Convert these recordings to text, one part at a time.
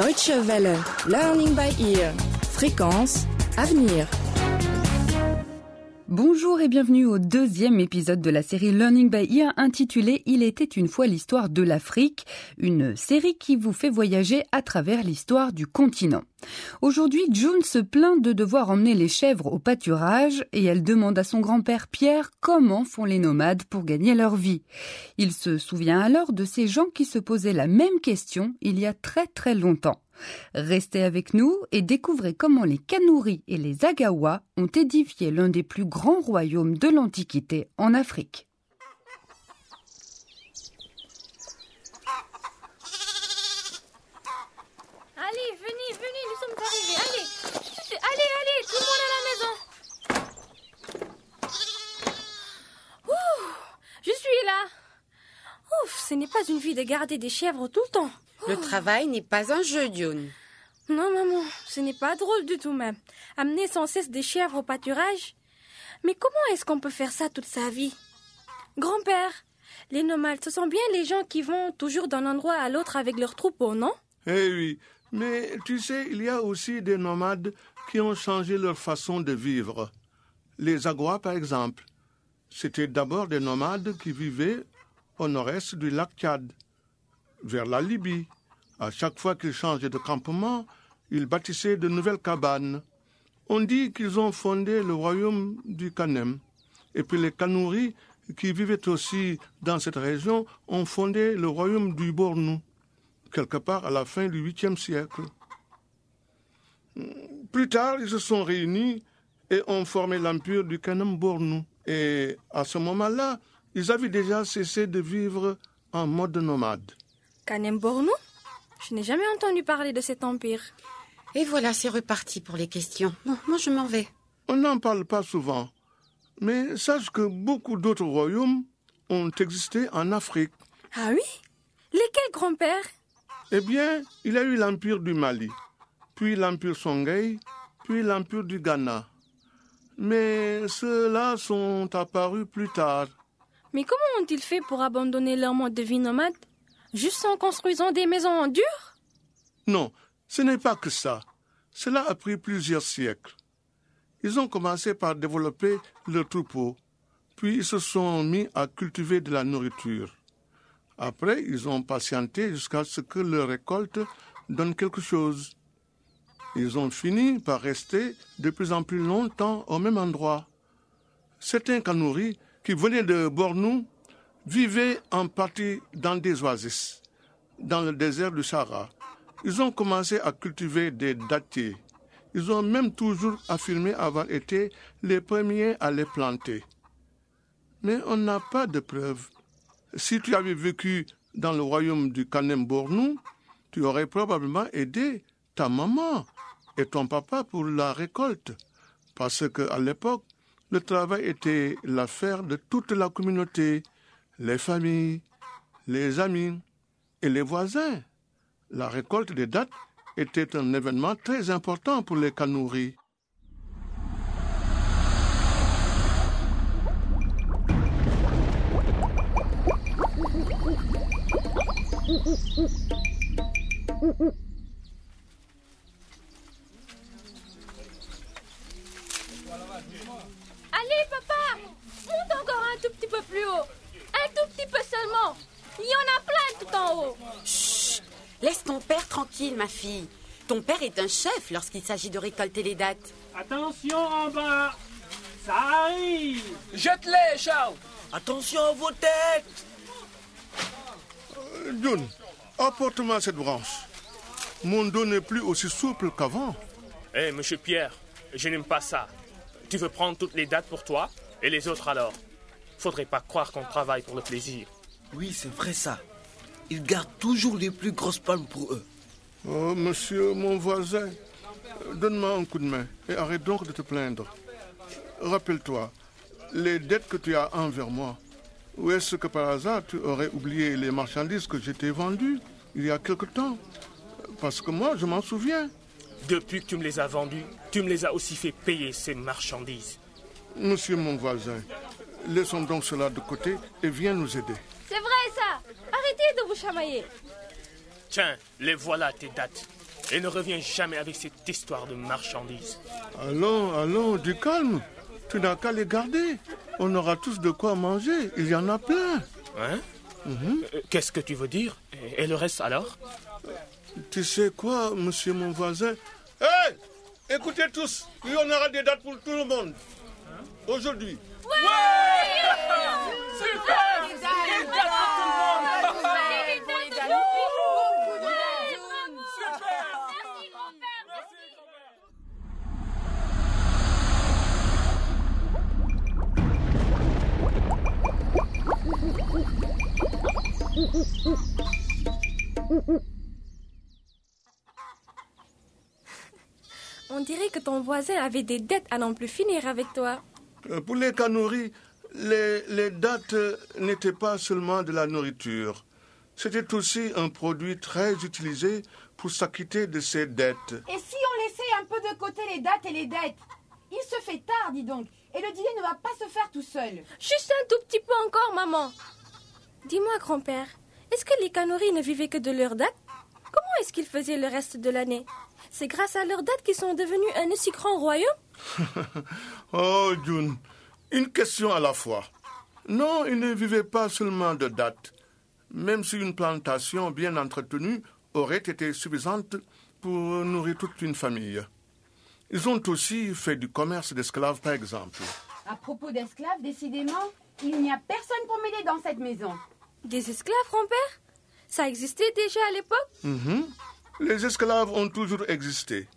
Deutsche Welle, Learning by Ear, Fréquence, Avenir. Bonjour et bienvenue au deuxième épisode de la série Learning by Ear intitulé Il était une fois l'histoire de l'Afrique, une série qui vous fait voyager à travers l'histoire du continent. Aujourd'hui, June se plaint de devoir emmener les chèvres au pâturage et elle demande à son grand-père Pierre comment font les nomades pour gagner leur vie. Il se souvient alors de ces gens qui se posaient la même question il y a très très longtemps. Restez avec nous et découvrez comment les Kanouris et les Agawa ont édifié l'un des plus grands royaumes de l'Antiquité en Afrique. Allez, venez, venez, nous sommes arrivés. Allez, allez, allez, tout le monde à la maison. Ouh, je suis là. Ouf, ce n'est pas une vie de garder des chèvres tout le temps. Le travail n'est pas un jeu, June. Non, maman, ce n'est pas drôle du tout même. Amener sans cesse des chèvres au pâturage. Mais comment est-ce qu'on peut faire ça toute sa vie? Grand-père, les nomades, ce sont bien les gens qui vont toujours d'un endroit à l'autre avec leurs troupeaux, non? Eh oui, mais tu sais, il y a aussi des nomades qui ont changé leur façon de vivre. Les Agois, par exemple. C'était d'abord des nomades qui vivaient au nord-est du lac Tchad, vers la Libye. À chaque fois qu'ils changeaient de campement, ils bâtissaient de nouvelles cabanes. On dit qu'ils ont fondé le royaume du Kanem. Et puis les Kanouris, qui vivaient aussi dans cette région, ont fondé le royaume du Bornou, quelque part à la fin du 8e siècle. Plus tard, ils se sont réunis et ont formé l'empire du Kanem Bornou. Et à ce moment-là, ils avaient déjà cessé de vivre en mode nomade. Kanem Bornou Je n'ai jamais entendu parler de cet empire. Et voilà, c'est reparti pour les questions. Bon, moi je m'en vais. On n'en parle pas souvent, mais sache que beaucoup d'autres royaumes ont existé en Afrique. Ah oui? Lesquels, grand-père? Eh bien, il y a eu l'empire du Mali, puis l'empire Songhai, puis l'empire du Ghana. Mais ceux-là sont apparus plus tard. Mais comment ont-ils fait pour abandonner leur mode de vie nomade? Juste en construisant des maisons en dur? Non, ce n'est pas que ça. Cela a pris plusieurs siècles. Ils ont commencé par développer leurs troupeaux, puis ils se sont mis à cultiver de la nourriture. Après, ils ont patienté jusqu'à ce que leur récolte donne quelque chose. Ils ont fini par rester de plus en plus longtemps au même endroit. Certains Kanouris qui venaient de Bornou vivaient en partie dans des oasis, dans le désert du Sahara. Ils ont commencé à cultiver des dattiers. Ils ont même toujours affirmé avoir été les premiers à les planter. Mais on n'a pas de preuves. Si tu avais vécu dans le royaume du Kanem Bornou, tu aurais probablement aidé ta maman et ton papa pour la récolte. Parce qu'à l'époque, le travail était l'affaire de toute la communauté, les familles, les amis et les voisins. La récolte des dattes était un événement très important pour les Kanouris. Allez, papa Monte encore un tout petit peu plus haut. Un tout petit peu seulement. Il y en a plein tout en haut. Chut Laisse ton père tranquille, ma fille. Ton père est un chef lorsqu'il s'agit de récolter les dattes. Attention en bas Ça arrive Jette-les, Charles Attention à vos têtes Euh, John, apporte-moi cette branche. Mon dos n'est plus aussi souple qu'avant. Eh, monsieur Pierre, je n'aime pas ça. Tu veux prendre toutes les dates pour toi et les autres alors Faudrait pas croire qu'on travaille pour le plaisir. Oui, c'est vrai ça. Ils gardent toujours les plus grosses palmes pour eux. Oh, monsieur, mon voisin, donne-moi un coup de main et arrête donc de te plaindre. Rappelle-toi, les dettes que tu as envers moi, ou est-ce que par hasard tu aurais oublié les marchandises que je t'ai vendues il y a quelque temps? Parce que moi, je m'en souviens. Depuis que tu me les as vendus, tu me les as aussi fait payer ces marchandises. Monsieur mon voisin, laissons donc cela de côté et viens nous aider. C'est vrai ça Arrêtez de vous chamailler. Tiens, les voilà tes dates. Et ne reviens jamais avec cette histoire de marchandises. Allons, allons, du calme. Tu n'as qu'à les garder. On aura tous de quoi manger. Il y en a plein. Hein? Euh, Qu'est-ce que tu veux dire? Et, le reste alors? Tu sais quoi, monsieur mon voisin? Hé Écoutez tous, il y en aura des dates pour tout le monde. Aujourd'hui. On dirait que ton voisin avait des dettes à n'en plus finir avec toi. Euh, Pour les canories, les, les dates n'étaient pas seulement de la nourriture. C'était aussi un produit très utilisé pour s'acquitter de ses dettes. Et si on laissait un peu de côté les dates et les dettes? Il se fait tard, dis donc. Et le dîner ne va pas se faire tout seul. Juste un tout petit peu encore, maman. Dis-moi, grand-père, est-ce que les canories ne vivaient que de leurs dates? Comment est-ce qu'ils faisaient le reste de l'année? C'est grâce à leurs dates qu'ils sont devenus un aussi grand royaume? Oh, June, une question à la fois. Non, ils ne vivaient pas seulement de dates, même si une plantation bien entretenue aurait été suffisante pour nourrir toute une famille. Ils ont aussi fait du commerce d'esclaves, par exemple. À propos d'esclaves, décidément, il n'y a personne pour m'aider dans cette maison. Des esclaves, grand-père Ça existait déjà à l'époque? Mhm. Les esclaves ont toujours existé.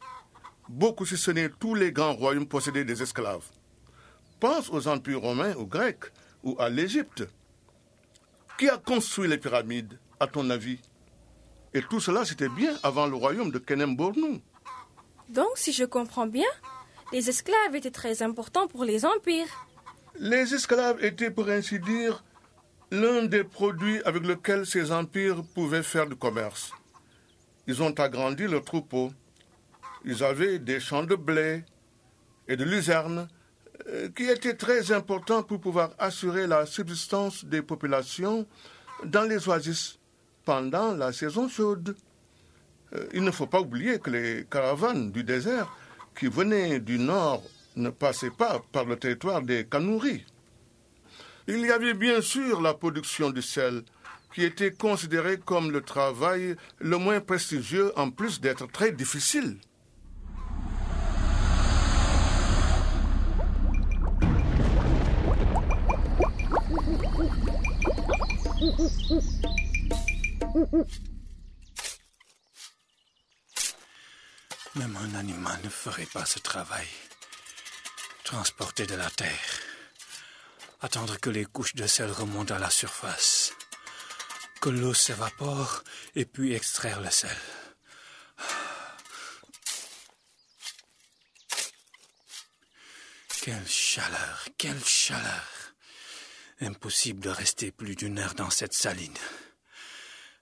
Beaucoup, si ce n'est tous les grands royaumes possédaient des esclaves. Pense aux empires romains, aux Grecs ou à l'Égypte. Qui a construit les pyramides, à ton avis? Et tout cela, c'était bien avant le royaume de Kenem-Bornou. Donc, si je comprends bien, les esclaves étaient très importants pour les empires. Les esclaves étaient, pour ainsi dire, l'un des produits avec lesquels ces empires pouvaient faire du commerce. Ils ont agrandi leurs troupeaux. Ils avaient des champs de blé et de luzerne euh, qui étaient très importants pour pouvoir assurer la subsistance des populations dans les oasis pendant la saison chaude. Euh, Il ne faut pas oublier que les caravanes du désert qui venaient du nord ne passaient pas par le territoire des Kanouris. Il y avait bien sûr la production du sel, qui était considérée comme le travail le moins prestigieux en plus d'être très difficile. Même un animal ne ferait pas ce travail. Transporter de la terre. Attendre que les couches de sel remontent à la surface. Que l'eau s'évapore et puis extraire le sel. Quelle chaleur, quelle chaleur. Impossible de rester plus d'une heure dans cette saline.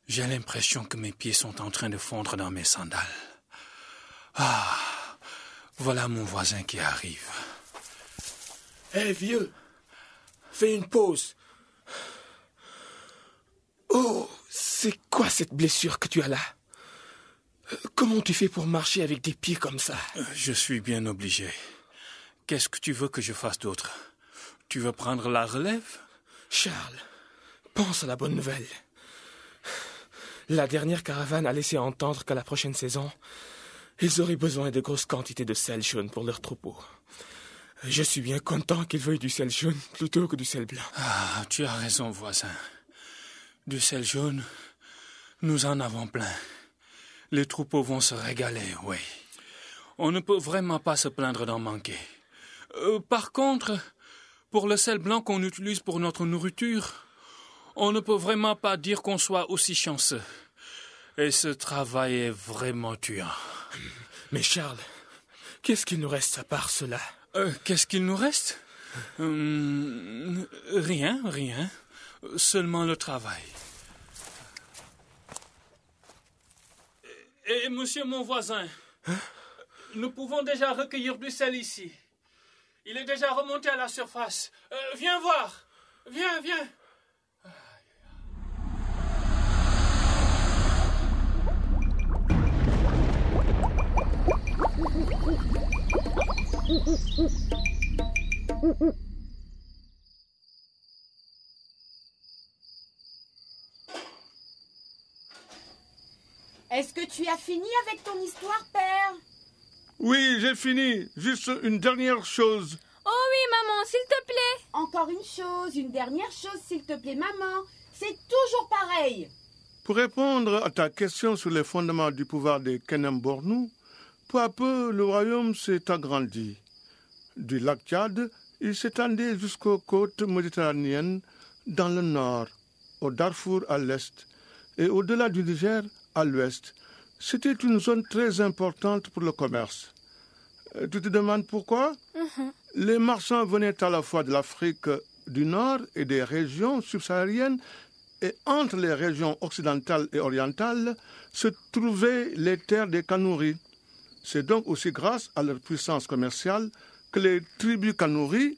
J'ai l'impression que mes pieds sont en train de fondre dans mes sandales. Ah, voilà mon voisin qui arrive. Hé, vieux, fais une pause. Oh, c'est quoi cette blessure que tu as là? Euh, Comment tu fais pour marcher avec des pieds comme ça? Euh, Je suis bien obligé. Qu'est-ce que tu veux que je fasse d'autre? Tu veux prendre la relève? Charles, pense à la bonne nouvelle. La dernière caravane a laissé entendre qu'à la prochaine saison, ils auraient besoin de grosses quantités de sel jaune pour leur troupeau. Je suis bien content qu'ils veuillent du sel jaune plutôt que du sel blanc. Ah, tu as raison, voisin. Du sel jaune, nous en avons plein. Les troupeaux vont se régaler, oui. On ne peut vraiment pas se plaindre d'en manquer. Euh, par contre, pour le sel blanc qu'on utilise pour notre nourriture, on ne peut vraiment pas dire qu'on soit aussi chanceux. Et ce travail est vraiment tuant. Mais Charles, qu'est-ce qu'il nous reste à part cela? Euh, Qu'est-ce qu'il nous reste? Hum, Rien, rien. Seulement le travail. Et, et monsieur mon voisin, nous pouvons déjà recueillir du sel ici. Il est déjà remonté à la surface. Euh, viens voir. Viens, viens. Est-ce que tu as fini avec ton histoire, père? Oui, j'ai fini. Juste une dernière chose. Oh oui, maman, s'il te plaît. Encore une chose, une dernière chose, s'il te plaît, maman. C'est toujours pareil. Pour répondre à ta question sur les fondements du pouvoir de Kenem Bornou, peu à peu, le royaume s'est agrandi. Du lac Tchad, il s'étendait jusqu'aux côtes méditerranéennes dans le nord, au Darfour à l'est, et au-delà du Niger à l'ouest. C'était une zone très importante pour le commerce. Euh, Tu te demandes pourquoi? Les marchands venaient à la fois de l'Afrique du Nord et des régions subsahariennes, et entre les régions occidentales et orientales se trouvaient les terres des Kanouris. C'est donc aussi grâce à leur puissance commerciale que les tribus Kanouris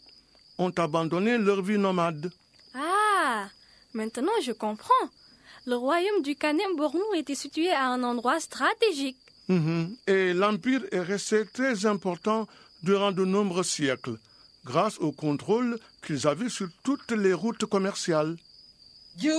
ont abandonné leur vie nomade. Ah, maintenant je comprends. Le royaume du Kanem Bornou était situé à un endroit stratégique. Mhm. Et l'Empire est resté très important durant de nombreux siècles, grâce au contrôle qu'ils avaient sur toutes les routes commerciales. Jules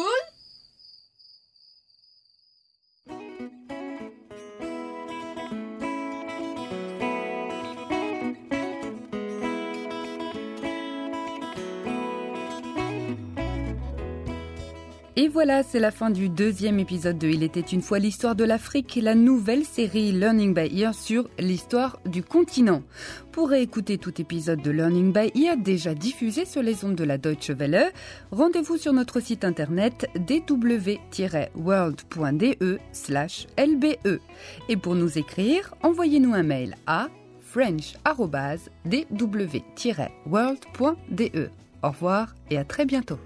voilà, c'est la fin du deuxième épisode de Il était une fois l'histoire de l'Afrique, la nouvelle série Learning by Ear sur l'histoire du continent. Pour réécouter tout épisode de Learning by Ear déjà diffusé sur les ondes de la Deutsche Welle, rendez-vous sur notre site internet dw-world.de/lbe. Et pour nous écrire, envoyez-nous un mail à french@dw-world.de. Au revoir et à très bientôt.